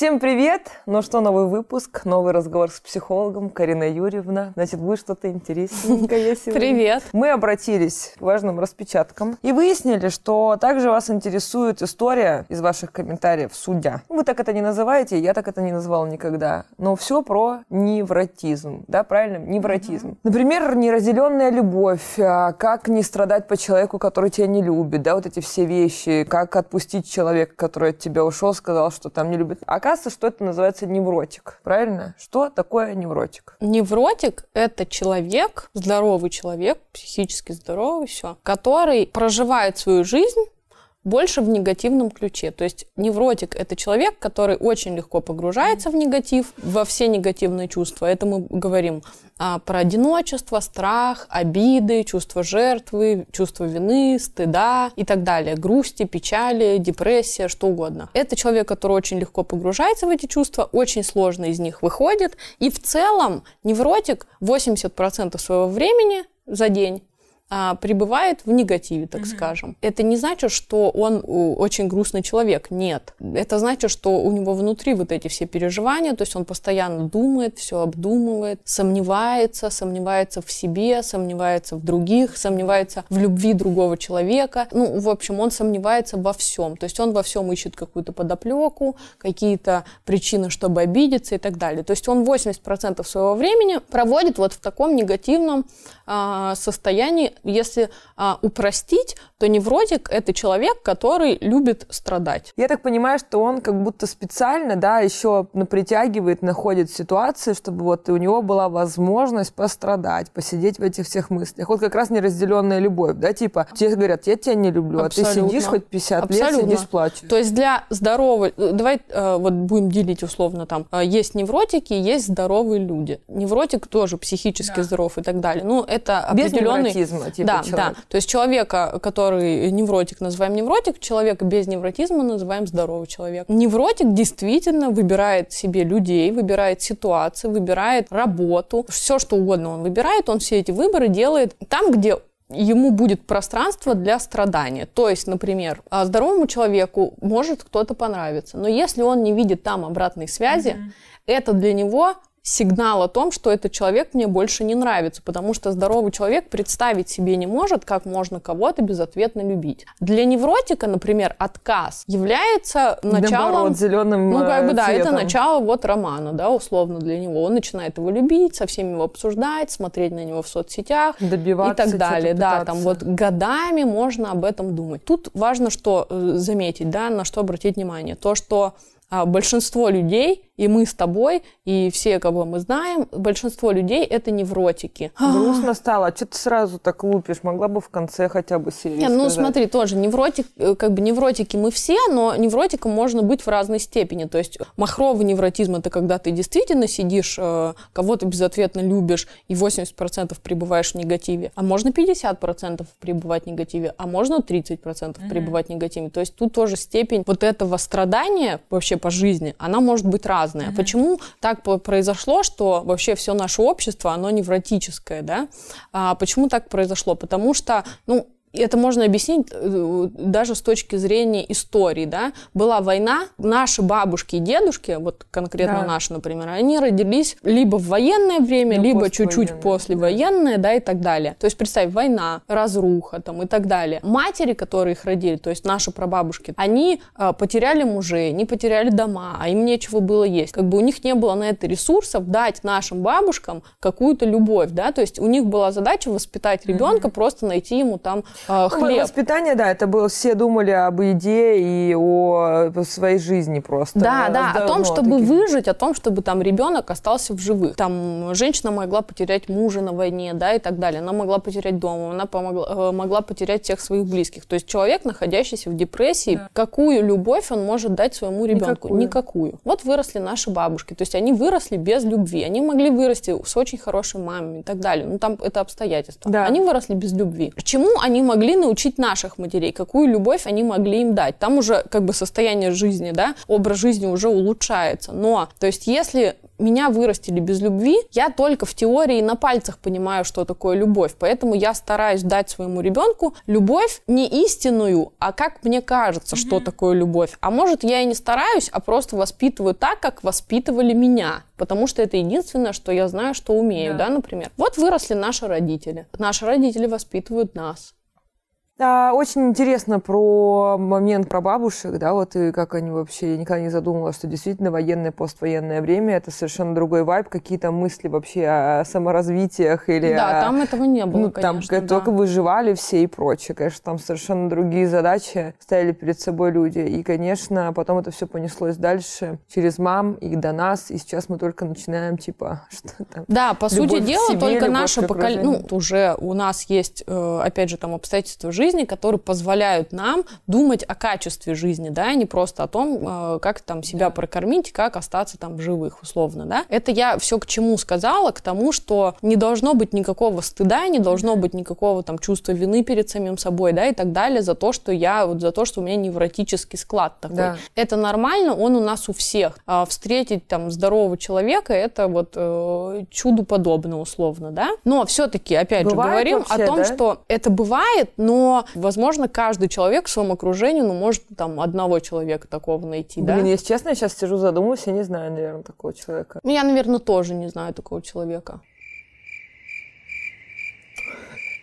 Всем привет! Ну что, новый выпуск, новый разговор с психологом Карина Юрьевна. Значит, будет что-то интересненькое сегодня. Привет! Мы обратились к важным распечаткам и выяснили, что также вас интересует история из ваших комментариев судья. Вы так это не называете, я так это не называл никогда. Но все про невротизм. Да, правильно? Невротизм. Например, неразделенная любовь, а, как не страдать по человеку, который тебя не любит, да, вот эти все вещи, как отпустить человека, который от тебя ушел, сказал, что там не любит. А оказывается, что это называется невротик. Правильно? Что такое невротик? Невротик – это человек, здоровый человек, психически здоровый, все, который проживает свою жизнь больше в негативном ключе. То есть невротик – это человек, который очень легко погружается в негатив, во все негативные чувства. Это мы говорим а, про одиночество, страх, обиды, чувство жертвы, чувство вины, стыда и так далее. Грусти, печали, депрессия, что угодно. Это человек, который очень легко погружается в эти чувства, очень сложно из них выходит. И в целом невротик 80% своего времени за день а, пребывает в негативе, так mm-hmm. скажем. Это не значит, что он очень грустный человек. Нет. Это значит, что у него внутри вот эти все переживания, то есть он постоянно думает, все обдумывает, сомневается, сомневается в себе, сомневается в других, сомневается в любви другого человека. Ну, в общем, он сомневается во всем. То есть он во всем ищет какую-то подоплеку, какие-то причины, чтобы обидеться и так далее. То есть он 80% своего времени проводит вот в таком негативном а, состоянии если а, упростить, то невротик – это человек, который любит страдать. Я так понимаю, что он как будто специально, да, еще притягивает, находит ситуации, чтобы вот у него была возможность пострадать, посидеть в этих всех мыслях. Вот как раз неразделенная любовь, да, типа, тебе говорят, я тебя не люблю, Абсолютно. а ты сидишь хоть 50 Абсолютно. лет, сидишь, плачешь. То есть для здоровой, давай э, вот будем делить условно там, э, есть невротики, есть здоровые люди. Невротик тоже психически да. здоров и так далее. Ну, это Без определенный... невротизма, типа да, человек. да. То есть человека, который невротик, называем невротик, человека без невротизма называем здоровый человек. Невротик действительно выбирает себе людей, выбирает ситуации, выбирает работу, все что угодно он выбирает, он все эти выборы делает там, где ему будет пространство для страдания. То есть, например, а здоровому человеку может кто-то понравиться, но если он не видит там обратной связи, mm-hmm. это для него сигнал о том, что этот человек мне больше не нравится, потому что здоровый человек представить себе не может, как можно кого-то безответно любить. Для невротика, например, отказ является началом... Наоборот, зеленым Ну, как бы, да, цветом. это начало вот романа, да, условно для него. Он начинает его любить, со всеми его обсуждать, смотреть на него в соцсетях Добиваться, и так далее. Да, там вот годами можно об этом думать. Тут важно что э, заметить, да, на что обратить внимание. То, что а, большинство людей и мы с тобой, и все, кого мы знаем, большинство людей это невротики. Грустно стало. А что ты сразу так лупишь? Могла бы в конце хотя бы серии Нет, Ну, смотри, тоже невротик, э, как бы невротики мы все, но невротиком можно быть в разной степени. То есть махровый невротизм это когда ты действительно сидишь, э, кого-то безответно любишь и 80% пребываешь в негативе, а можно 50% пребывать в негативе, а можно 30% mm-hmm. пребывать в негативе. То есть тут тоже степень вот этого страдания вообще по жизни, она может быть разной разные. Mm-hmm. Почему так произошло, что вообще все наше общество, оно невротическое, да? А почему так произошло? Потому что, ну, это можно объяснить э, даже с точки зрения истории, да. Была война, наши бабушки и дедушки, вот конкретно да. наши, например, они родились либо в военное время, ну, либо чуть-чуть послевоенное, да. да, и так далее. То есть, представь, война, разруха там и так далее. Матери, которые их родили, то есть наши прабабушки, они э, потеряли мужей, не потеряли дома, а им нечего было есть. Как бы у них не было на это ресурсов дать нашим бабушкам какую-то любовь, да, то есть у них была задача воспитать ребенка, mm-hmm. просто найти ему там э, хлеб. Воспитание, да, это было, все думали об еде и о своей жизни просто. Да, да, о том, чтобы таких. выжить, о том, чтобы там ребенок остался в живых. Там женщина могла потерять мужа на войне, да, и так далее. Она могла потерять дом, она помогла, э, могла потерять всех своих близких. То есть человек, находящийся в депрессии, да. какую любовь он может дать своему ребенку? Никакую. Никакую. Вот выросли наши бабушки, то есть они выросли без любви. Они могли вырасти с очень хорошей мамой и так далее. Ну, там это обстоятельства. Да. Они выросли без любви. Почему они могли научить наших матерей, какую любовь они могли им дать. Там уже как бы состояние жизни, да, образ жизни уже улучшается. Но, то есть, если меня вырастили без любви, я только в теории на пальцах понимаю, что такое любовь. Поэтому я стараюсь дать своему ребенку любовь не истинную, а как мне кажется, mm-hmm. что такое любовь. А может, я и не стараюсь, а просто воспитываю так, как воспитывали меня. Потому что это единственное, что я знаю, что умею, да, да например. Вот выросли наши родители. Наши родители воспитывают нас. Да, очень интересно про момент про бабушек, да, вот и как они вообще, я никогда не задумывалась, что действительно военное, поствоенное время это совершенно другой вайб, какие-то мысли вообще о саморазвитиях или... Да, о, там этого не было, Ну, там конечно, только да. выживали все и прочее, конечно, там совершенно другие задачи ставили перед собой люди, и, конечно, потом это все понеслось дальше через мам и до нас, и сейчас мы только начинаем, типа, что там... Да, по сути дела, себе, только наше поколение, ну, уже у нас есть, э, опять же, там обстоятельства жизни, жизни, которые позволяют нам думать о качестве жизни, да, а не просто о том, э, как там себя прокормить, как остаться там в живых, условно, да. Это я все к чему сказала, к тому, что не должно быть никакого стыда, не должно быть никакого там чувства вины перед самим собой, да, и так далее за то, что я, вот за то, что у меня невротический склад такой. Да. Это нормально, он у нас у всех. А встретить там здорового человека, это вот э, чуду подобно, условно, да. Но все-таки, опять бывает же, говорим вообще, о том, да? что это бывает, но возможно, каждый человек в своем окружении, ну, может, там, одного человека такого найти, Блин, да? если честно, я сейчас сижу, задумываюсь, я не знаю, наверное, такого человека. Ну, я, наверное, тоже не знаю такого человека.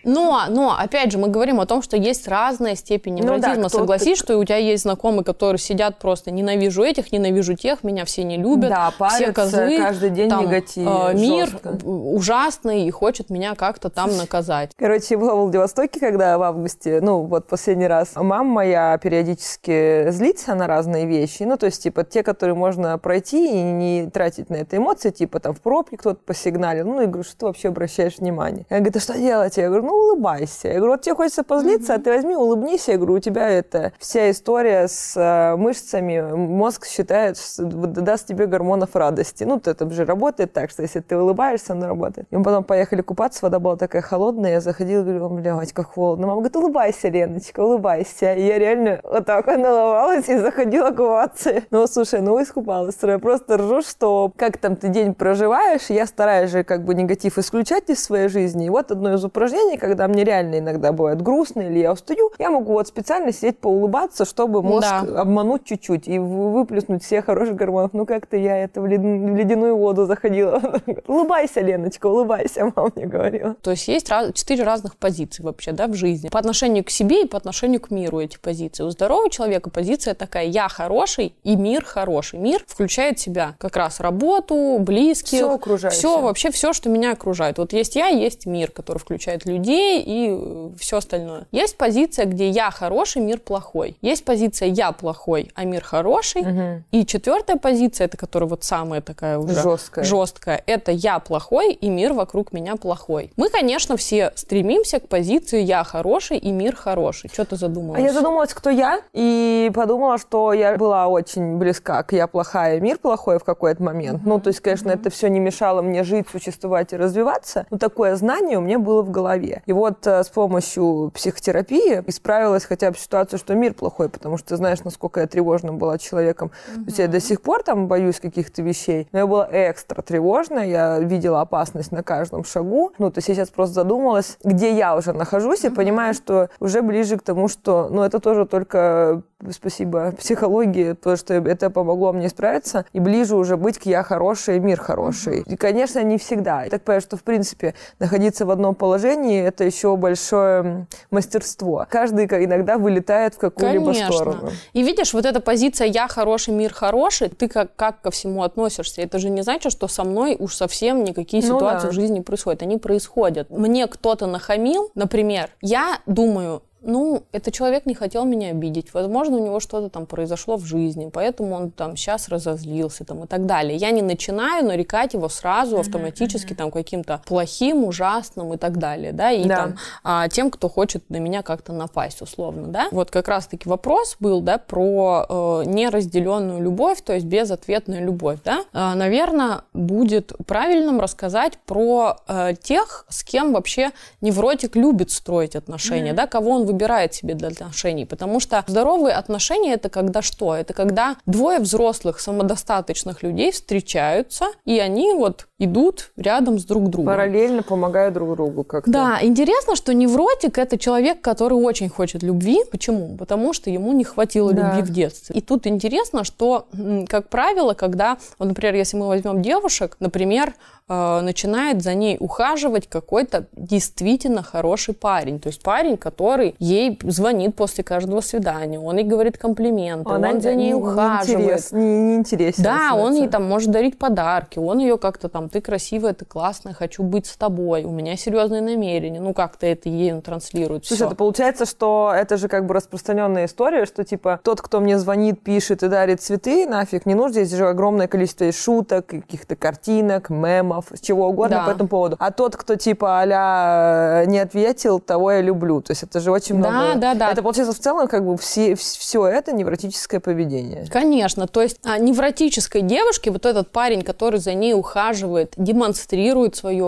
Но, но, опять же, мы говорим о том, что есть разная степень невротизма. Ну, да, Согласись, что у тебя есть знакомые, которые сидят просто ненавижу этих, ненавижу тех, меня все не любят, да, все козлы, каждый день там, негатив, э, мир жестко. ужасный и хочет меня как-то там наказать. Короче, я была в Владивостоке, когда в августе, ну вот последний раз, мама моя периодически злится на разные вещи, ну то есть типа те, которые можно пройти и не тратить на это эмоции, типа там в пробке кто-то посигналил, ну и говорю, что ты вообще обращаешь внимание? Я говорю, а что делать? Я говорю, ну улыбайся. Я говорю, вот тебе хочется позлиться, mm-hmm. а ты возьми, улыбнись. Я говорю, у тебя это вся история с э, мышцами, мозг считает, даст тебе гормонов радости. Ну, это же работает так, что если ты улыбаешься, оно работает. И мы потом поехали купаться, вода была такая холодная, я заходила, говорю, блядь, как холодно. Мама говорит, улыбайся, Леночка, улыбайся. И я реально вот так налывалась и заходила купаться. Ну, слушай, ну искупалась. Я просто ржу, что как там ты день проживаешь, я стараюсь же как бы негатив исключать из своей жизни. И вот одно из упражнений, когда мне реально иногда бывает грустно или я устаю, я могу вот специально сидеть поулыбаться, чтобы мозг да. обмануть чуть-чуть и выплеснуть все хороших гормонов. Ну как-то я это в, лед... в ледяную воду заходила. улыбайся, Леночка, улыбайся, мама мне говорила. То есть есть раз... четыре разных позиции вообще, да, в жизни. По отношению к себе и по отношению к миру эти позиции. У здорового человека позиция такая, я хороший и мир хороший. Мир включает в себя как раз работу, близких. Все окружающее. Все, вообще все, что меня окружает. Вот есть я, есть мир, который включает людей, людей и э, все остальное. Есть позиция, где я хороший, мир плохой. Есть позиция я плохой, а мир хороший. Угу. И четвертая позиция, это которая вот самая такая уже жесткая. жесткая, это я плохой и мир вокруг меня плохой. Мы, конечно, все стремимся к позиции я хороший и мир хороший. Что ты задумалась? А я задумалась, кто я, и подумала, что я была очень близка к я плохая, мир плохой в какой-то момент. Угу. Ну, то есть, конечно, угу. это все не мешало мне жить, существовать и развиваться, но такое знание у меня было в голове. И вот э, с помощью психотерапии исправилась хотя бы ситуация, что мир плохой, потому что ты знаешь, насколько я тревожным была человеком. Mm-hmm. То есть я до сих пор там боюсь каких-то вещей, но я была экстра тревожная, я видела опасность на каждом шагу. Ну, то есть я сейчас просто задумалась, где я уже нахожусь, и понимаю, что уже ближе к тому, что, ну, это тоже только спасибо психологии, то, что это помогло мне справиться, и ближе уже быть к я хороший, мир хороший. И, конечно, не всегда. Я так понимаю, что, в принципе, находиться в одном положении — это еще большое мастерство. Каждый иногда вылетает в какую-либо конечно. сторону. И видишь, вот эта позиция «я хороший, мир хороший», ты как, как ко всему относишься? Это же не значит, что со мной уж совсем никакие ну, ситуации да. в жизни происходят. Они происходят. Мне кто-то нахамил, например, я думаю, ну, этот человек не хотел меня обидеть. Возможно, у него что-то там произошло в жизни, поэтому он там сейчас разозлился там и так далее. Я не начинаю нарекать его сразу автоматически там каким-то плохим, ужасным и так далее, да, и да. там а, тем, кто хочет на меня как-то напасть, условно, да. Вот как раз-таки вопрос был, да, про э, неразделенную любовь, то есть безответную любовь, да. А, наверное, будет правильным рассказать про э, тех, с кем вообще невротик любит строить отношения, mm-hmm. да, кого он выбирает себе для отношений. Потому что здоровые отношения это когда что? Это когда двое взрослых самодостаточных людей встречаются, и они вот идут рядом с друг другом. Параллельно помогают друг другу как-то. Да, интересно, что невротик это человек, который очень хочет любви. Почему? Потому что ему не хватило Да. любви в детстве. И тут интересно, что, как правило, когда, вот, например, если мы возьмем девушек, например, э, начинает за ней ухаживать какой-то действительно хороший парень. То есть парень, который ей звонит после каждого свидания, он ей говорит комплименты, Она он за ней не- ухаживает. Не, не интересен Да, он ей там может дарить подарки, он ее как-то там, ты красивая, ты классная, хочу быть с тобой, у меня серьезные намерения. Ну, как-то это ей он транслирует. Слушай, всё. это получается, что это же как бы распространенная история, что типа тот, кто мне звонит, пишет и дарит цветы, нафиг не нужно. Здесь же огромное количество шуток, каких-то картинок, мемов, чего угодно Да. по этому поводу. А тот, кто типа а не ответил, того я люблю. То есть это же очень Да, много. да, да. Это получается в целом как бы все, все это невротическое поведение. Конечно, то есть а, невротической девушке вот этот парень, который за ней ухаживает, демонстрирует свое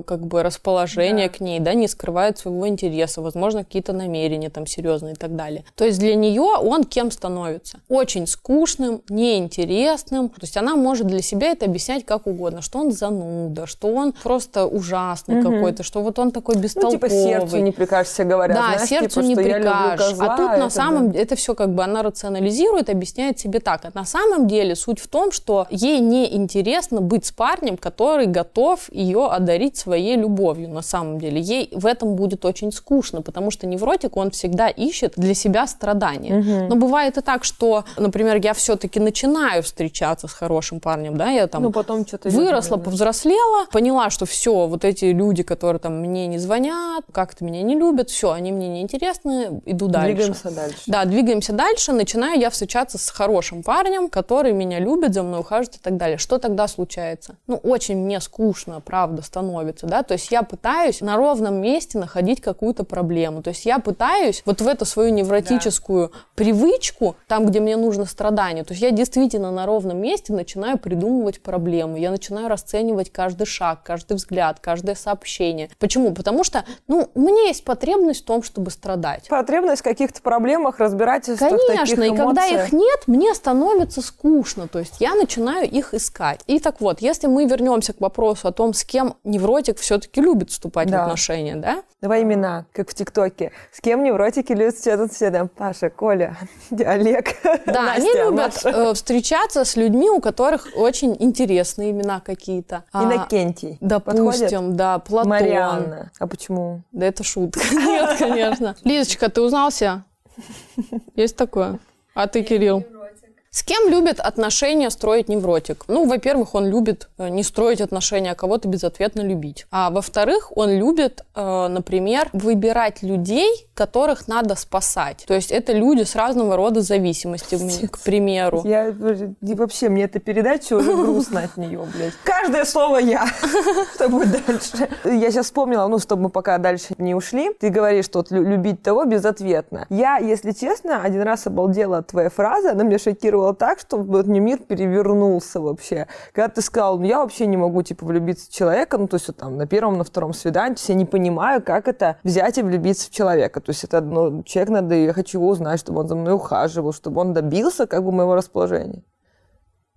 э, как бы расположение Да. к ней, да, не скрывает своего интереса, возможно, какие-то намерения там серьезные и так далее. То есть для нее он кем становится? Очень скучным, неинтересным. То есть она может для себя это объяснять как угодно, что он зануда, что он просто ужасный какой-то, что вот он такой Ну, бестолковый. типа сердцу не прикажешься, говорят. Да, знаешь, сердцу типа, не прикажешь. козла, а тут на самом да. это все как бы она рационализирует, объясняет себе так. А на самом деле суть в том, что ей не интересно быть с парнем, который готов ее одарить своей любовью. На самом деле ей в этом будет очень скучно, потому что невротик он всегда ищет для себя страдания. Но бывает и так, что, например, я все-таки начинаю встречаться с хорошим парнем, да, я там Ну, потом. Выросла, повзрослела, поняла, что все, вот эти люди, которые там мне не звонят, как-то меня не любят, все, они мне не интересны, иду дальше. Двигаемся дальше. Да, двигаемся дальше, начинаю я встречаться с хорошим парнем, который меня любит, за мной ухаживает и так далее. Что тогда случается? Ну, очень мне скучно, правда, становится, да, то есть я пытаюсь на ровном месте находить какую-то проблему, то есть я пытаюсь вот в эту свою невротическую привычку, там, где мне нужно страдание, то есть я действительно на ровном месте начинаю придумывать проблему, я начинаю расценивать каждый шаг, каждый взгляд, каждое сообщение. Почему? Потому что, ну, у меня есть потребность в том, чтобы страдать. Потребность в каких-то проблемах, разбирательствах, Конечно, таких и когда эмоциях. их нет, мне становится скучно, то есть я начинаю их искать. И так вот, если мы вернемся к вопросу о том, с кем невротик все-таки любит вступать Да. в отношения, да? Давай имена, как в ТикТоке. С кем невротики любят встречаться все там? Паша, Коля, Олег, Да, они Настя, любят Маша. э, встречаться с людьми, у которых очень интересные имена какие-то. А, Иннокентий. допустим, Подходит? да, Платон. Марианна. А почему? Да это шутка. Нет, конечно. Лизочка, ты узнался? Есть такое? А ты, Кирилл? С кем любит отношения строить невротик? Ну, во-первых, он любит э, не строить отношения, а кого-то безответно любить. А во-вторых, он любит, э, например, выбирать людей, которых надо спасать. То есть это люди с разного рода зависимостями, к примеру. Я вообще, мне эта передача уже грустно от нее, блядь. Каждое слово я. Что будет дальше? Я сейчас вспомнила, ну, чтобы мы пока дальше не ушли. Ты говоришь, что любить того безответно. Я, если честно, один раз обалдела от твоей фразы. Она меня шокировала так, что вот мне мир перевернулся вообще. Когда ты сказал, ну, я вообще не могу, типа, влюбиться в человека, ну, то есть вот там на первом, на втором свидании, то есть я не понимаю, как это взять и влюбиться в человека. То есть это, ну, человек надо, я хочу его узнать, чтобы он за мной ухаживал, чтобы он добился, как бы, моего расположения.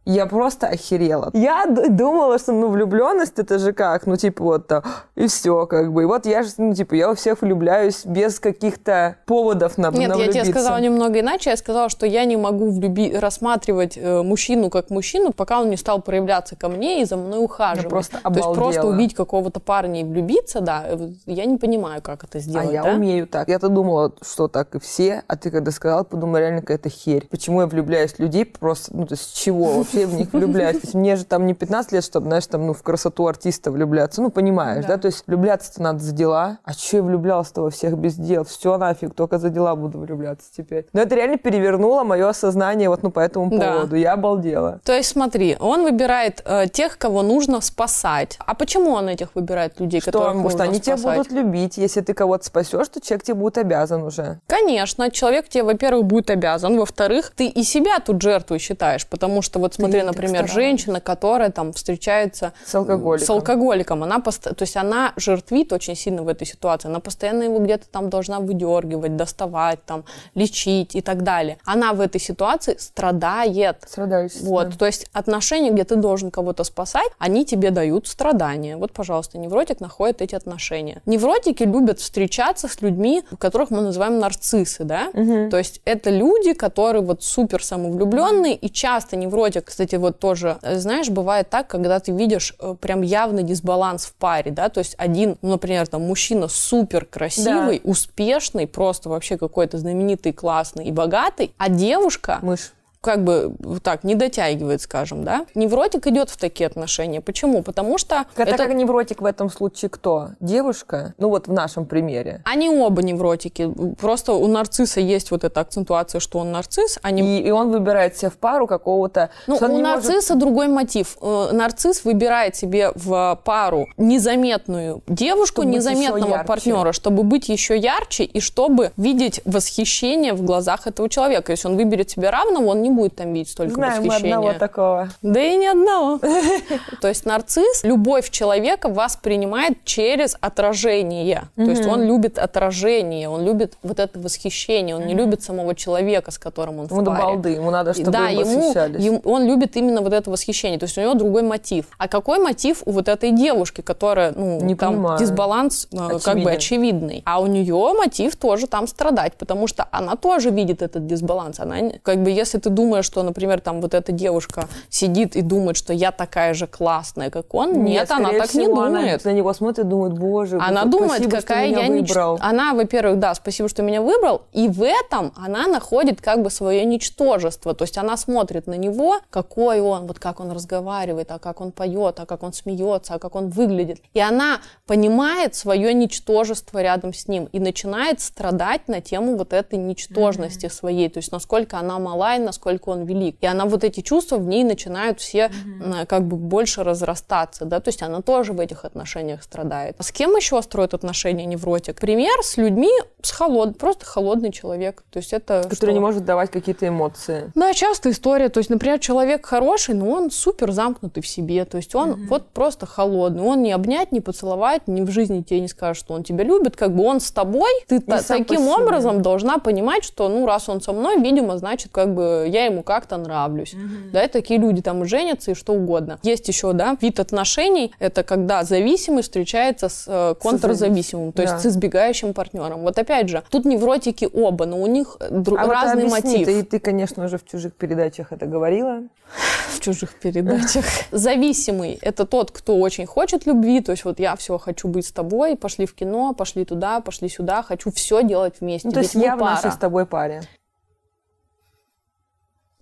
Я просто охерела. Я думала, что, ну, влюбленность это же как, ну, типа, вот, так, и все, как бы. И вот я же, ну, типа, я во всех влюбляюсь без каких-то поводов на, Нет, на я тебе сказала немного иначе. Я сказала, что я не могу влюби- рассматривать э, мужчину как мужчину, пока он не стал проявляться ко мне и за мной ухаживать. Я просто То есть просто обалдела. увидеть какого-то парня и влюбиться, да, э, я не понимаю, как это А сделать. я да? умею так. Я-то думала, что так и все, а ты когда сказала, подумала, реально какая-то херь. Почему я влюбляюсь в людей просто, ну, то есть с чего вообще в них влюбляюсь? То есть мне же там не 15 лет, чтобы, знаешь, там, ну, в красоту артиста влюбляться. Ну, понимаешь, да? То есть влюбляться-то надо за дела. А че я влюблялась-то во всех без дел? Все нафиг, только за дела буду влюбляться теперь. Но это реально перевернуло мое сознание вот, ну, по этому Да. поводу. Я обалдела. То есть смотри, он выбирает э, тех, кого нужно спасать. А почему он этих выбирает людей, Что, которых потому что нужно они тебя будут любить. Если ты кого-то спасешь, то человек тебе будет обязан уже. Конечно, человек тебе, во-первых, будет обязан, во-вторых, ты и себя тут жертвой считаешь, потому что вот Ты смотри, например, женщина, которая там встречается с алкоголиком, с алкоголиком она пост... то есть она жертвит очень сильно в этой ситуации, она постоянно его где-то там должна выдергивать, доставать, там, лечить и так далее. Она в этой ситуации страдает. Страдающая. Вот, то есть отношения, где ты должен кого-то спасать, они тебе дают страдания. Вот, пожалуйста, невротик находит эти отношения. Невротики любят встречаться с людьми, которых мы называем нарциссы, да? Угу. То есть это люди, которые вот супер самовлюбленные, и часто невротик, кстати, вот тоже, знаешь, бывает так, когда ты видишь э, прям явный дисбаланс в паре, да, то есть один, ну, например, там мужчина супер красивый, да. успешный, просто вообще какой-то знаменитый, классный и богатый, а девушка... Мышь как бы так не дотягивает, скажем, да. Невротик идет в такие отношения. Почему? Потому что это, это как невротик в этом случае кто? Девушка? Ну вот в нашем примере. Они оба невротики. Просто у нарцисса есть вот эта акцентуация, что он нарцисс, а не... и, и он выбирает себе в пару какого-то. Ну у нарцисса может... другой мотив. Э, нарцисс выбирает себе в пару незаметную девушку, чтобы незаметного партнера, чтобы быть еще ярче и чтобы видеть восхищение в глазах этого человека. Если он выберет себе равного, он не будет там видеть столько Знаем восхищения. одного такого. Да и ни одного. То есть нарцисс любовь человека воспринимает через отражение. То есть он любит отражение, он любит вот это восхищение, он не любит самого человека, с которым он в паре. балды, ему надо, чтобы да, ему, он любит именно вот это восхищение. То есть у него другой мотив. А какой мотив у вот этой девушки, которая, ну, не там понимаю. дисбаланс Очевиден. как бы очевидный. А у нее мотив тоже там страдать, потому что она тоже видит этот дисбаланс. Она, как бы, если ты думаешь, что, например, там вот эта девушка сидит и думает, что я такая же классная, как он. Нет, Нет она так всего, не думает. Она на него смотрит и думает, боже, она думает, спасибо, какая я выбрал. Нич... Она, во-первых, да, спасибо, что меня выбрал, и в этом она находит как бы свое ничтожество. То есть она смотрит на него, какой он, вот как он разговаривает, а как он поет, а как он смеется, а как он выглядит. И она понимает свое ничтожество рядом с ним и начинает страдать на тему вот этой ничтожности mm-hmm. своей, то есть насколько она мала и насколько насколько он велик. И она вот эти чувства в ней начинают все mm-hmm. как бы больше разрастаться, да, то есть она тоже в этих отношениях страдает. А с кем еще строит отношения невротик? Пример с людьми с холод, просто холодный человек, то есть это который что? не может давать какие-то эмоции. Да, часто история, то есть, например, человек хороший, но он супер замкнутый в себе, то есть он mm-hmm. вот просто холодный, он не обнять, не поцеловать, ни в жизни тебе не скажет, что он тебя любит, как бы он с тобой, ты та- таким образом должна понимать, что ну раз он со мной, видимо, значит как бы я ему как-то нравлюсь. Mm-hmm. Да, и такие люди там женятся и что угодно. Есть еще, да, вид отношений, это когда зависимый встречается с э, контрзависимым, то да. есть с избегающим партнером. Вот опять же, тут невротики оба, но у них дру- а разный вот мотив. Ты, ты, конечно, уже в чужих передачах это говорила. В чужих передачах. Зависимый – это тот, кто очень хочет любви, то есть вот я все хочу быть с тобой, пошли в кино, пошли туда, пошли сюда, хочу все делать вместе. Ну, то есть я в нашей с тобой паре.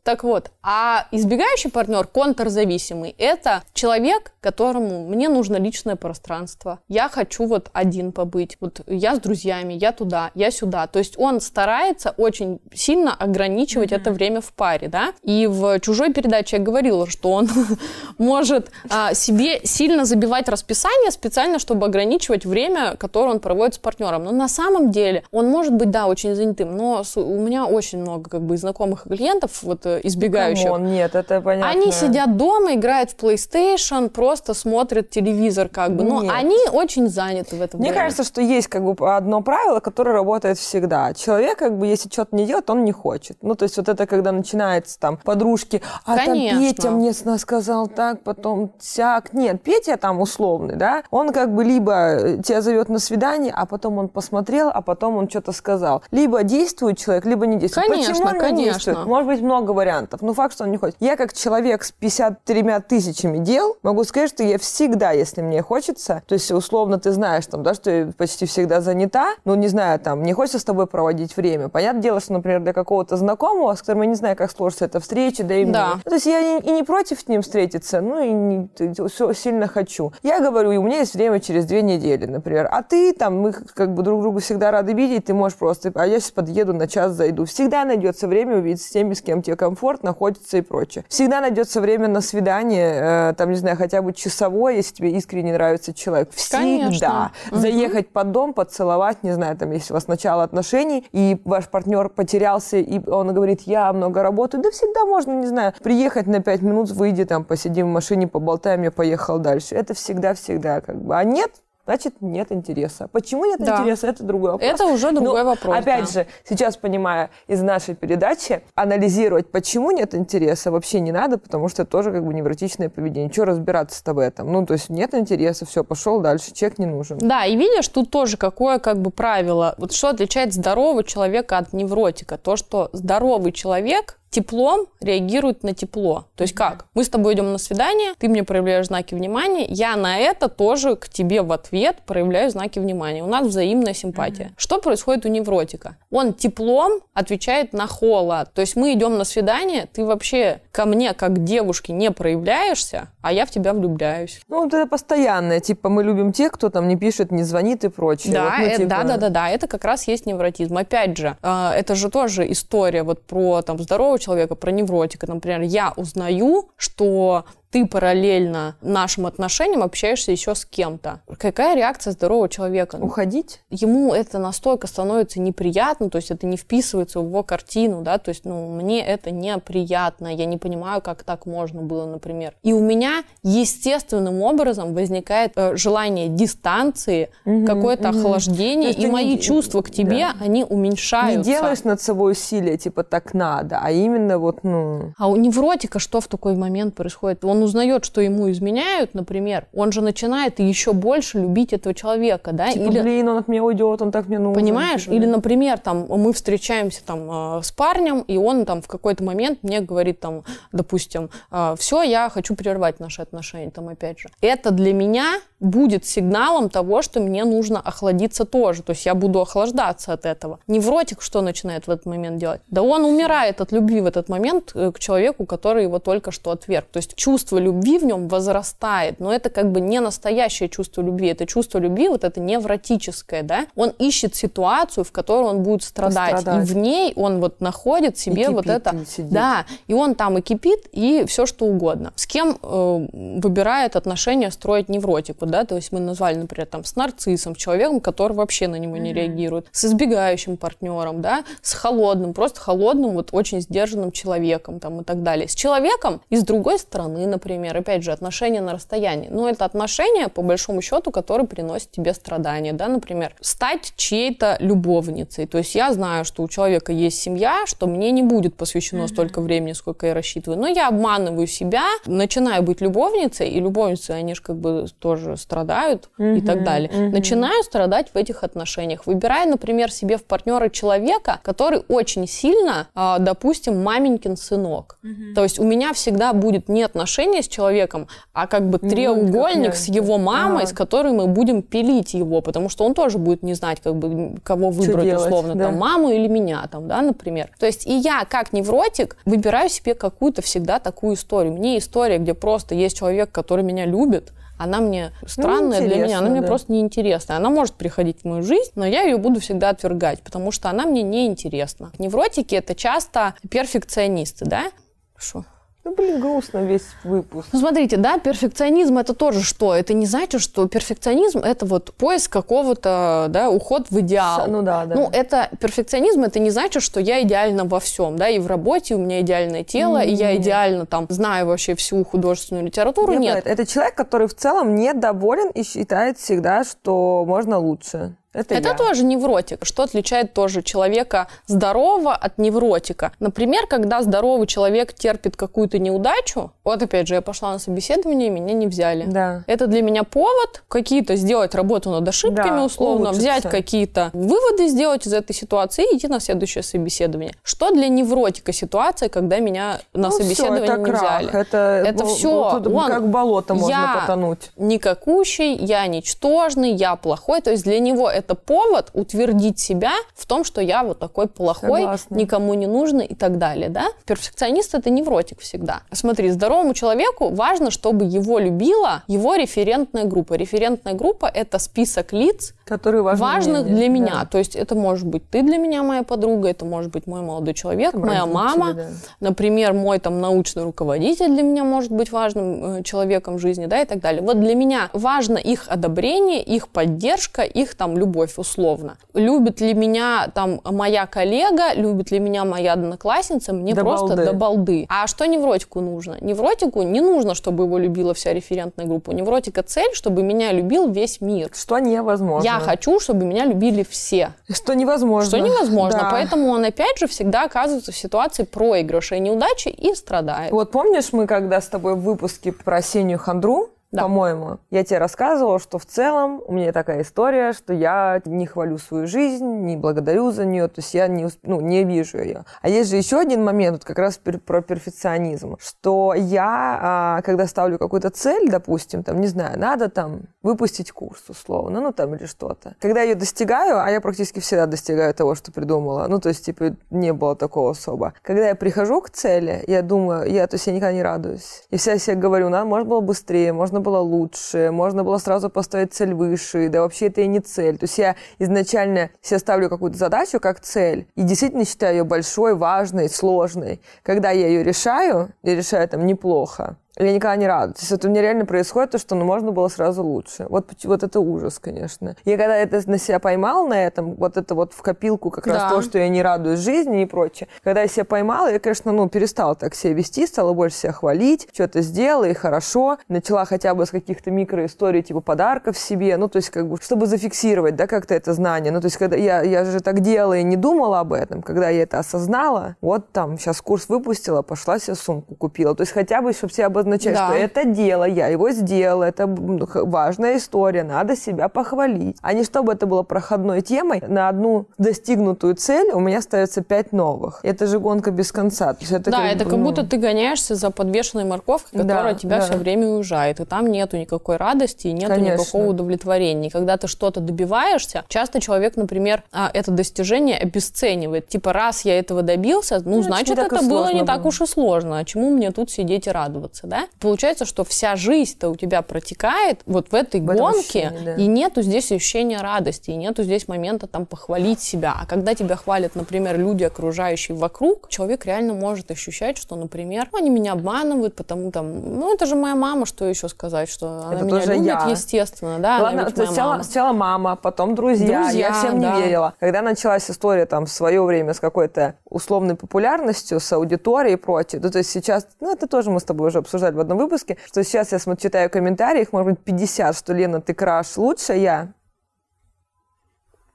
Так вот, а избегающий партнер, контрзависимый, это человек, которому мне нужно личное пространство. Я хочу вот один побыть. Вот я с друзьями, я туда, я сюда. То есть он старается очень сильно ограничивать mm-hmm. это время в паре, да. И в чужой передаче я говорила, что он может а, себе сильно забивать расписание специально, чтобы ограничивать время, которое он проводит с партнером. Но на самом деле он может быть, да, очень занятым. Но у меня очень много как бы знакомых клиентов, вот избегающих. Come on, нет, это понятно. Они сидят дома, играют в PlayStation, просто смотрят телевизор как бы. Но нет. они очень заняты в этом Мне время. кажется, что есть как бы одно правило, которое работает всегда. Человек, как бы, если что-то не делает, он не хочет. Ну, то есть вот это, когда начинается там подружки, а Конечно. там Петя мне сказал так, потом сяк. Нет, Петя там условный, да, он как бы либо тебя зовет на свидание, а потом он посмотрел, а потом он что-то сказал. Либо действует человек, либо не действует. Конечно, Почему он конечно. не действует? Может быть, много вариантов. Но факт, что он не хочет. Я как человек с 53 тысячами дел могу сказать, что я всегда, если мне хочется, то есть условно ты знаешь, там, да, что я почти всегда занята, ну, не знаю, там, мне хочется с тобой проводить время. Понятное дело, что, например, для какого-то знакомого, с которым я не знаю, как сложится эта встреча, да и да. Ну, то есть я и, и не против с ним встретиться, ну, и не, все сильно хочу. Я говорю, и у меня есть время через две недели, например. А ты там, мы как бы друг друга всегда рады видеть, ты можешь просто, а я сейчас подъеду, на час зайду. Всегда найдется время увидеть с теми, с кем тебе комфорт находится и прочее. Всегда найдется время на свидание, э, там, не знаю, хотя бы часовое, если тебе искренне нравится человек. Всегда. Конечно. Заехать под дом, поцеловать, не знаю, там, если у вас начало отношений, и ваш партнер потерялся, и он говорит, я много работаю, да всегда можно, не знаю, приехать на пять минут, выйди там, посидим в машине, поболтаем, я поехал дальше. Это всегда-всегда как бы. А нет, значит, нет интереса. Почему нет Да. интереса, это другой вопрос. Это уже другой Ну, вопрос. Опять да. же, сейчас понимая из нашей передачи, анализировать, почему нет интереса, вообще не надо, потому что это тоже как бы невротичное поведение. Чего разбираться-то в этом? Ну, то есть нет интереса, все, пошел дальше, человек не нужен. Да, и видишь, тут тоже какое как бы правило. Вот что отличает здорового человека от невротика? То, что здоровый человек теплом реагирует на тепло. То есть как? Мы с тобой идем на свидание, ты мне проявляешь знаки внимания, я на это тоже к тебе в ответ проявляю знаки внимания. У нас взаимная симпатия. Что происходит у невротика? Он теплом отвечает на холод. То есть мы идем на свидание, ты вообще ко мне как к девушке не проявляешься, а я в тебя влюбляюсь. Ну, вот это постоянное, типа, мы любим тех, кто там не пишет, не звонит и прочее. Да, Вот, ну, э, типа, да, да, да, да, это как раз есть невротизм. Опять же, э, это же тоже история вот про там здорового человека, про невротика. Например, я узнаю, что ты параллельно нашим отношениям общаешься еще с кем-то. Какая реакция здорового человека? Уходить? ему это настолько становится неприятно, то есть это не вписывается в его картину, да, то есть, ну, мне это неприятно, я не понимаю, как так можно было, например. И у меня естественным образом возникает э, желание дистанции, Мгм, какое-то мгм. охлаждение, и мои не- чувства к тебе, да. они уменьшаются. Не делаешь над собой усилия, типа, так надо, а именно вот, ну... А у невротика что в такой момент происходит? Он узнает, что ему изменяют, например, он же начинает еще больше любить этого человека, да? Типа, Или блин, он от меня уйдет, он так мне нужен. Понимаешь? типа, Или, например, там мы встречаемся там э, с парнем, и он там в какой-то момент мне говорит там, допустим, все, я хочу прервать наши отношения, там опять же. Это для меня будет сигналом того, что мне нужно охладиться тоже. То есть я буду охлаждаться от этого. Невротик что начинает в этот момент делать? Да он умирает от любви в этот момент э, к человеку, который его только что отверг. То есть чувство любви в нем возрастает, но это как бы не настоящее чувство любви. Это чувство любви, вот это невротическое, да? Он ищет ситуацию, в которой он будет страдать. Пострадать. И в ней он вот находит себе вот кипит, это... и сидит. Да, и он там и кипит, и все что угодно. С кем э, выбирает отношения строить невротику, да? То есть мы назвали, например, там с нарциссом, с человеком, который вообще на него не реагирует, с избегающим партнером, да? С холодным, просто холодным, вот очень сдержанным человеком там и так далее. С человеком из другой стороны, например, опять же, отношения на расстоянии. Но это отношения, по большому счету, которые приносят тебе страдания, да, например, стать чьей-то любовницей. То есть я знаю, что у человека есть семья, что мне не будет посвящено столько времени, сколько я рассчитываю. Но я обманываю себя, начинаю быть любовницей, и любовницы, они же как бы тоже страдают и так далее. Начинаю страдать в этих отношениях. Выбираю, например, себе в партнера человека, который очень сильно, а, допустим, маменькин сынок. То есть у меня всегда будет не отношения с человеком, а как бы Ну, треугольник как с его мамой, А. с которой мы будем пилить его, потому что он тоже будет не знать, как бы, кого выбрать делать, условно, да. там, маму или меня, там, да, например. То есть и я, как невротик, выбираю себе какую-то всегда такую историю. Мне история, где просто есть человек, который меня любит, она мне странная для меня, она неинтересна, мне да. просто неинтересна. Она может приходить в мою жизнь, но я ее буду всегда отвергать, потому что она мне неинтересна. Невротики — это часто перфекционисты, да? Что? Ну, блин, грустно весь выпуск. Ну, смотрите, да, перфекционизм это тоже что? Это не значит, что перфекционизм это вот поиск какого-то, да, уход в идеал. Ну да, да. Ну, это перфекционизм, это не значит, что я идеально во всем, да, и в работе у меня идеальное тело, и я идеально там знаю вообще всю художественную литературу. Нет. понимаю, Это человек, который в целом недоволен и считает всегда, что можно лучше. Это, Это я. тоже невротик. Что отличает тоже человека здорового от невротика? Например, когда здоровый человек терпит какую-то неудачу, вот опять же, я пошла на собеседование, и меня не взяли. Да. Это для меня повод какие-то сделать работу над ошибками, Да, условно, улучшиться. взять какие-то выводы, сделать из этой ситуации и идти на следующее собеседование. Что для невротика ситуация, когда меня на Ну, собеседование это не крах, взяли? Это, Это всё, тут он- как болото можно я потонуть. никакущий, я ничтожный, я плохой. То есть для него это повод утвердить себя в том, что я вот такой плохой, Согласна. никому не нужный и так далее, да? Перфекционист это невротик всегда. Смотри, здоровому человеку важно, чтобы его любила его референтная группа. Референтная группа это список лиц, Которые важны важных для да. меня. То есть это может быть ты для меня, моя подруга, это может быть мой молодой человек, Там моя мама, да. например, мой там научный руководитель для меня может быть важным э, человеком в жизни, да, и так далее. Вот для меня важно их одобрение, их поддержка, их там любовь условно. Любит ли меня там моя коллега, любит ли меня моя одноклассница, мне До просто балды. до балды. А что невротику нужно? Невротику не нужно, чтобы его любила вся референтная группа. У невротика цель, чтобы меня любил весь мир. Что невозможно. Я хочу, чтобы меня любили все. Что невозможно. Что невозможно. Да. Поэтому он опять же всегда оказывается в ситуации проигрыша и неудачи и страдает. Вот помнишь, мы когда с тобой в выпуске про осеннюю хандру, Да. по-моему, я тебе рассказывала, что в целом у меня такая история, что я не хвалю свою жизнь, не благодарю за нее, то есть я не, ну, не вижу ее. А есть же еще один момент, вот как раз про перфекционизм, что я, а, когда ставлю какую-то цель, допустим, там, не знаю, надо там выпустить курс условно, ну там или что-то. Когда я ее достигаю, а я практически всегда достигаю того, что придумала, ну то есть типа не было такого особо. Когда я прихожу к цели, я думаю, я, то есть я никогда не радуюсь. И вся себе говорю, надо, можно было быстрее, можно было лучше, можно было сразу поставить цель выше, да вообще это и не цель. То есть я изначально себе ставлю какую-то задачу как цель и действительно считаю ее большой, важной, сложной. Когда я ее решаю, я решаю там неплохо, я никогда не радуюсь. То есть вот у меня реально происходит то, что ну, можно было сразу лучше. Вот, вот это ужас, конечно. Я когда это на себя поймал на этом, вот это вот в копилку как раз Да. то, что я не радуюсь жизни и прочее. Когда я себя поймала, я, конечно, ну, перестала так себя вести, стала больше себя хвалить, что-то сделала и хорошо. Начала хотя бы с каких-то микроисторий, типа подарков себе, ну, то есть как бы, чтобы зафиксировать, да, как-то это знание. Ну, то есть когда я, я же так делала и не думала об этом, когда я это осознала, вот там, сейчас курс выпустила, пошла себе сумку купила. То есть хотя бы, чтобы себя обозначать, Да. что это дело, я его сделала, это важная история, надо себя похвалить. А не чтобы это было проходной темой, на одну достигнутую цель у меня ставится пять новых. Это же гонка без конца. То есть это да, как это бы, как ну, будто ты гоняешься за подвешенной морковкой, Да, которая тебя да. все время уезжает. И там нету никакой радости, и нету Конечно. никакого удовлетворения. И когда ты что-то добиваешься, часто человек, например, а, это достижение обесценивает. Типа, раз я этого добился, ну, Ну, значит, так это было сложно не так было. уж и сложно. А чему мне тут сидеть и радоваться, да? Получается, что вся жизнь-то у тебя протекает вот в этой В гонке, ощущении, да. и нету здесь ощущения радости, и нету здесь момента там похвалить себя. А когда тебя хвалят, например, люди, окружающие вокруг, человек реально может ощущать, что, например, «Ну, они меня обманывают, потому там, ну, это же моя мама, что еще сказать, что она Это меня тоже любит, я. естественно, да, она Ладно, моя сначала, мама. сначала мама, потом друзья. Друзья, Я всем да. не верила. Когда началась история там в свое время с какой-то условной популярностью, с аудиторией прочее, ну, то есть сейчас, ну, это тоже мы с тобой уже обсуждали в одном выпуске, что сейчас я смотрю, читаю комментарии, их может быть 50, что Лена, ты краш, лучше я,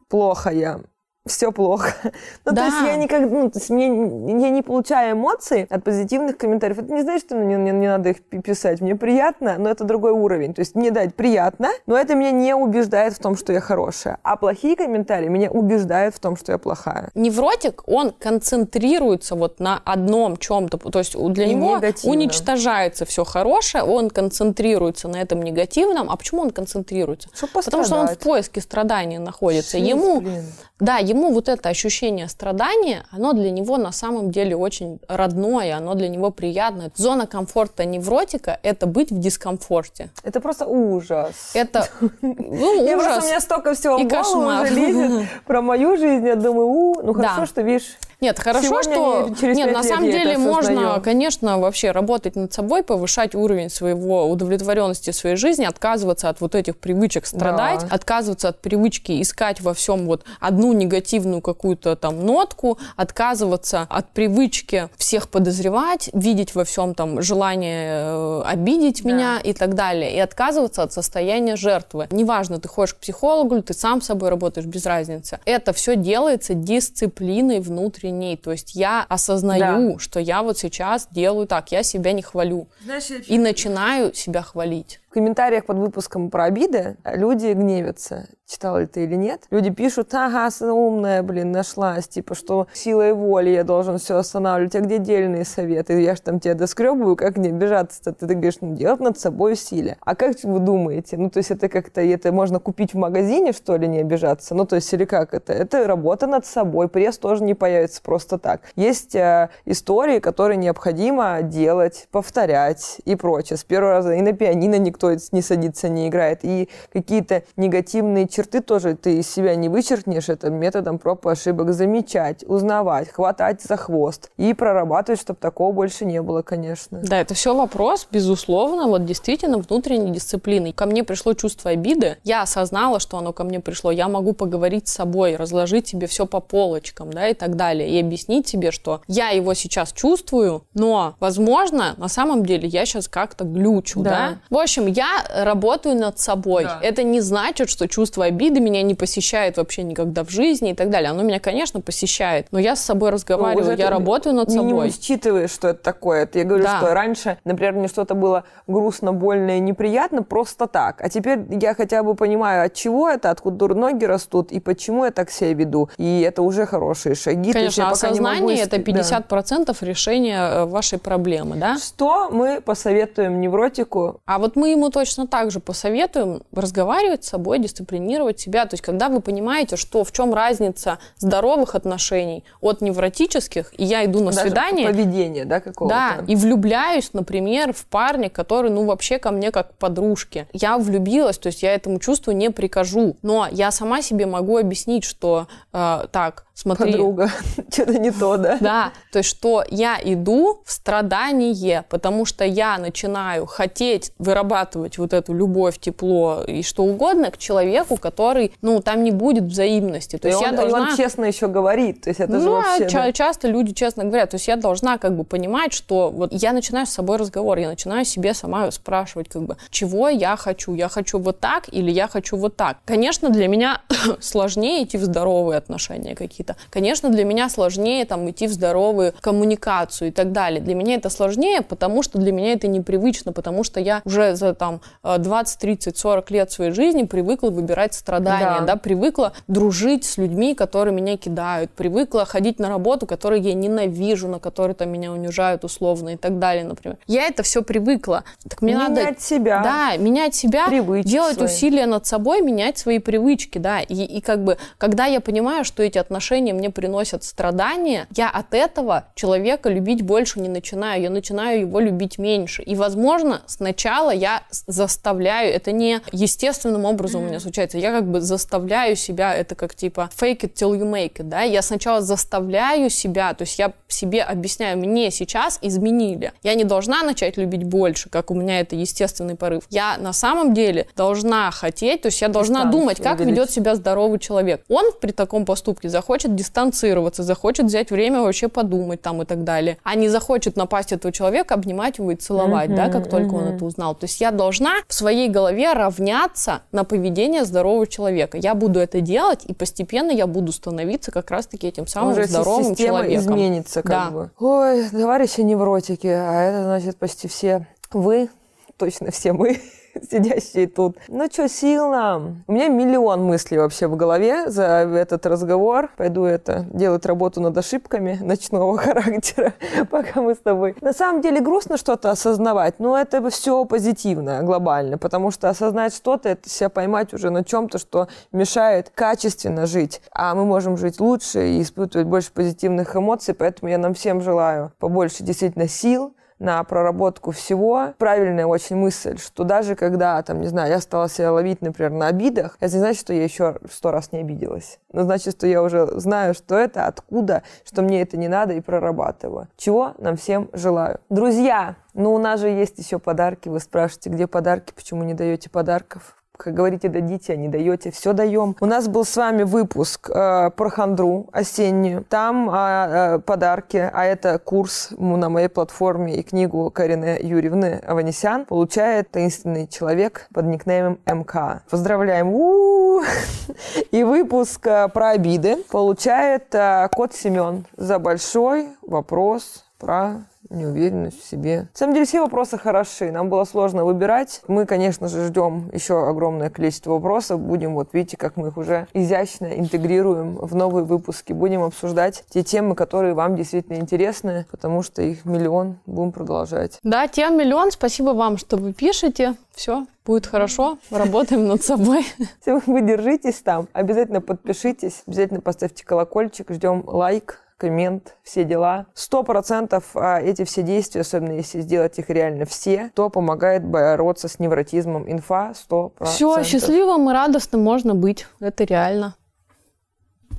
плохо я. Все плохо. Ну, то Да. есть я никак, ну, то есть мне, я не получаю эмоций от позитивных комментариев. Это не значит, что мне не, не надо их пи- писать. Мне приятно, но это другой уровень. То есть мне дать приятно, но это меня не убеждает в том, что я хорошая. А плохие комментарии меня убеждают в том, что я плохая. Невротик, он концентрируется вот на одном чем-то, то есть для И него негативном. уничтожается все хорошее, он концентрируется на этом негативном. А почему он концентрируется? Чтоб Потому что он в поиске страдания находится. Жизнь, ему, блин. да, ему вот это ощущение страдания, оно для него на самом деле очень родное, оно для него приятное. Зона комфорта невротика – это быть в дискомфорте. Это просто ужас. Это ну, Я просто, ужас. у меня столько всего и в голову кошмар. уже лезет про мою жизнь. Я думаю, у, ну хорошо, Да. что, видишь, Нет, хорошо, Сегодня что... не- через Нет, на самом деле можно, конечно, вообще работать над собой, повышать уровень своего удовлетворенности своей жизни, отказываться от вот этих привычек страдать, Да. отказываться от привычки искать во всем вот одну негативную какую-то там нотку, отказываться от привычки всех подозревать, видеть во всем там желание э, обидеть Да. меня и так далее, и отказываться от состояния жертвы. Неважно, ты ходишь к психологу, ты сам с собой работаешь, без разницы. Это все делается дисциплиной внутренней. То есть я осознаю, что я вот сейчас делаю так, я себя не хвалю. Знаешь, И начинаю себя хвалить. Комментариях под выпуском про обиды люди гневятся читала это или нет. Люди пишут, ага, умная, блин, нашлась, типа, что силой воли я должен все останавливать, а где дельные советы? Я же там тебя доскребываю, как не обижаться-то? Ты, ты говоришь, ну, делать над собой усилия. А как вы думаете? Ну, то есть это как-то, это можно купить в магазине, что ли, не обижаться? Ну, то есть или как это? Это работа над собой, пресс тоже не появится просто так. Есть э, истории, которые необходимо делать, повторять и прочее. С первого раза и на пианино никто не садится, не играет, и какие-то негативные черты тоже ты из себя не вычеркнешь, это методом проб и ошибок замечать, узнавать, хватать за хвост и прорабатывать, чтобы такого больше не было, конечно. Да, это все вопрос, безусловно, вот действительно внутренней дисциплины. Ко мне пришло чувство обиды, я осознала, что оно ко мне пришло, я могу поговорить с собой, разложить тебе все по полочкам, да, и так далее, и объяснить тебе, что я его сейчас чувствую, но, возможно, на самом деле я сейчас как-то глючу, да. да? В общем, я работаю над собой. Да. Это не значит, что чувство обиды меня не посещает вообще никогда в жизни и так далее. Оно меня, конечно, посещает, но я с собой разговариваю, ну, я работаю над собой. Не считываешь, что это такое. Это я говорю, да. что раньше, например, мне что-то было грустно, больно и неприятно просто так. А теперь я хотя бы понимаю, от чего это, откуда ноги растут и почему я так себя веду. И это уже хорошие шаги. Конечно, осознание могу... это 50% да. решения э, вашей проблемы, да? Что мы посоветуем невротику? А вот мы ему точно так же посоветуем разговаривать с собой, дисциплинировать себя. То есть, когда вы понимаете, что в чем разница здоровых отношений от невротических, и я иду на Даже свидание... поведение, да, какого-то? Да, и влюбляюсь, например, в парня, который, ну, вообще ко мне как подружки. Я влюбилась, то есть я этому чувству не прикажу. Но я сама себе могу объяснить, что э, так, смотри. Подруга, что-то не то, да? Да, то есть что я иду в страдание, потому что я начинаю хотеть вырабатывать вот эту любовь, тепло и что угодно к человеку, который, ну, там не будет взаимности. То и есть он, я должна... он честно еще говорит, то есть это ну, же вообще... Ча- да. часто люди честно говорят, то есть я должна как бы понимать, что вот я начинаю с собой разговор, я начинаю себе сама спрашивать как бы, чего я хочу, я хочу вот так или я хочу вот так. Конечно, для меня сложнее идти в здоровые отношения какие-то какие-то. Конечно, для меня сложнее там идти в здоровую коммуникацию и так далее. Для меня это сложнее, потому что для меня это непривычно, потому что я уже за там 20, 30, 40 лет своей жизни привыкла выбирать страдания, да. да, привыкла дружить с людьми, которые меня кидают, привыкла ходить на работу, которую я ненавижу, на которой там меня унижают условно и так далее, например. Я это все привыкла. Так мне менять надо... себя. Да, менять себя, Привычки делать свои. усилия над собой, менять свои привычки, да. И, и как бы, когда я понимаю, что эти отношения отношения мне приносят страдания, я от этого человека любить больше не начинаю, я начинаю его любить меньше. И, возможно, сначала я заставляю, это не естественным образом у меня случается, я как бы заставляю себя, это как типа fake it till you make it, да, я сначала заставляю себя, то есть я себе объясняю, мне сейчас изменили, я не должна начать любить больше, как у меня это естественный порыв. Я на самом деле должна хотеть, то есть я должна думать, как ведет себя здоровый человек. Он при таком поступке захочет захочет дистанцироваться, захочет взять время вообще подумать там и так далее, а не захочет напасть этого человека, обнимать его и целовать, uh-huh, да, как только uh-huh. он это узнал. То есть я должна в своей голове равняться на поведение здорового человека. Я буду это делать, и постепенно я буду становиться как раз-таки этим самым Уже здоровым система человеком. изменится как да. бы. Ой, товарищи невротики, а это значит почти все вы, точно все мы сидящие тут. Ну что, сил нам? У меня миллион мыслей вообще в голове за этот разговор. Пойду это делать работу над ошибками ночного характера, пока мы с тобой. На самом деле грустно что-то осознавать, но это все позитивно, глобально, потому что осознать что-то, это себя поймать уже на чем-то, что мешает качественно жить. А мы можем жить лучше и испытывать больше позитивных эмоций, поэтому я нам всем желаю побольше действительно сил, на проработку всего. Правильная очень мысль, что даже когда, там, не знаю, я стала себя ловить, например, на обидах, это не значит, что я еще сто раз не обиделась. Но значит, что я уже знаю, что это, откуда, что мне это не надо и прорабатываю. Чего нам всем желаю. Друзья, ну у нас же есть еще подарки. Вы спрашиваете, где подарки, почему не даете подарков? Как говорите, дадите, а не даете, все даем. У нас был с вами выпуск э, про хандру осеннюю. Там э, э, подарки, а это курс на моей платформе и книгу Карины Юрьевны Аванесян получает таинственный человек под никнеймом МК. Поздравляем! У-у-у! И выпуск э, про обиды получает э, кот Семен за большой вопрос про неуверенность в себе. На самом деле все вопросы хороши. Нам было сложно выбирать. Мы, конечно же, ждем еще огромное количество вопросов. Будем, вот видите, как мы их уже изящно интегрируем в новые выпуски. Будем обсуждать те темы, которые вам действительно интересны, потому что их миллион. Будем продолжать. Да, тем миллион. Спасибо вам, что вы пишете. Все, будет хорошо. Работаем над собой. Если вы держитесь там, обязательно подпишитесь, обязательно поставьте колокольчик, ждем лайк, коммент, все дела. Сто процентов а, эти все действия, особенно если сделать их реально все, то помогает бороться с невротизмом. Инфа сто процентов. Все, счастливым и радостным можно быть. Это реально.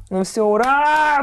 Ну все, ура!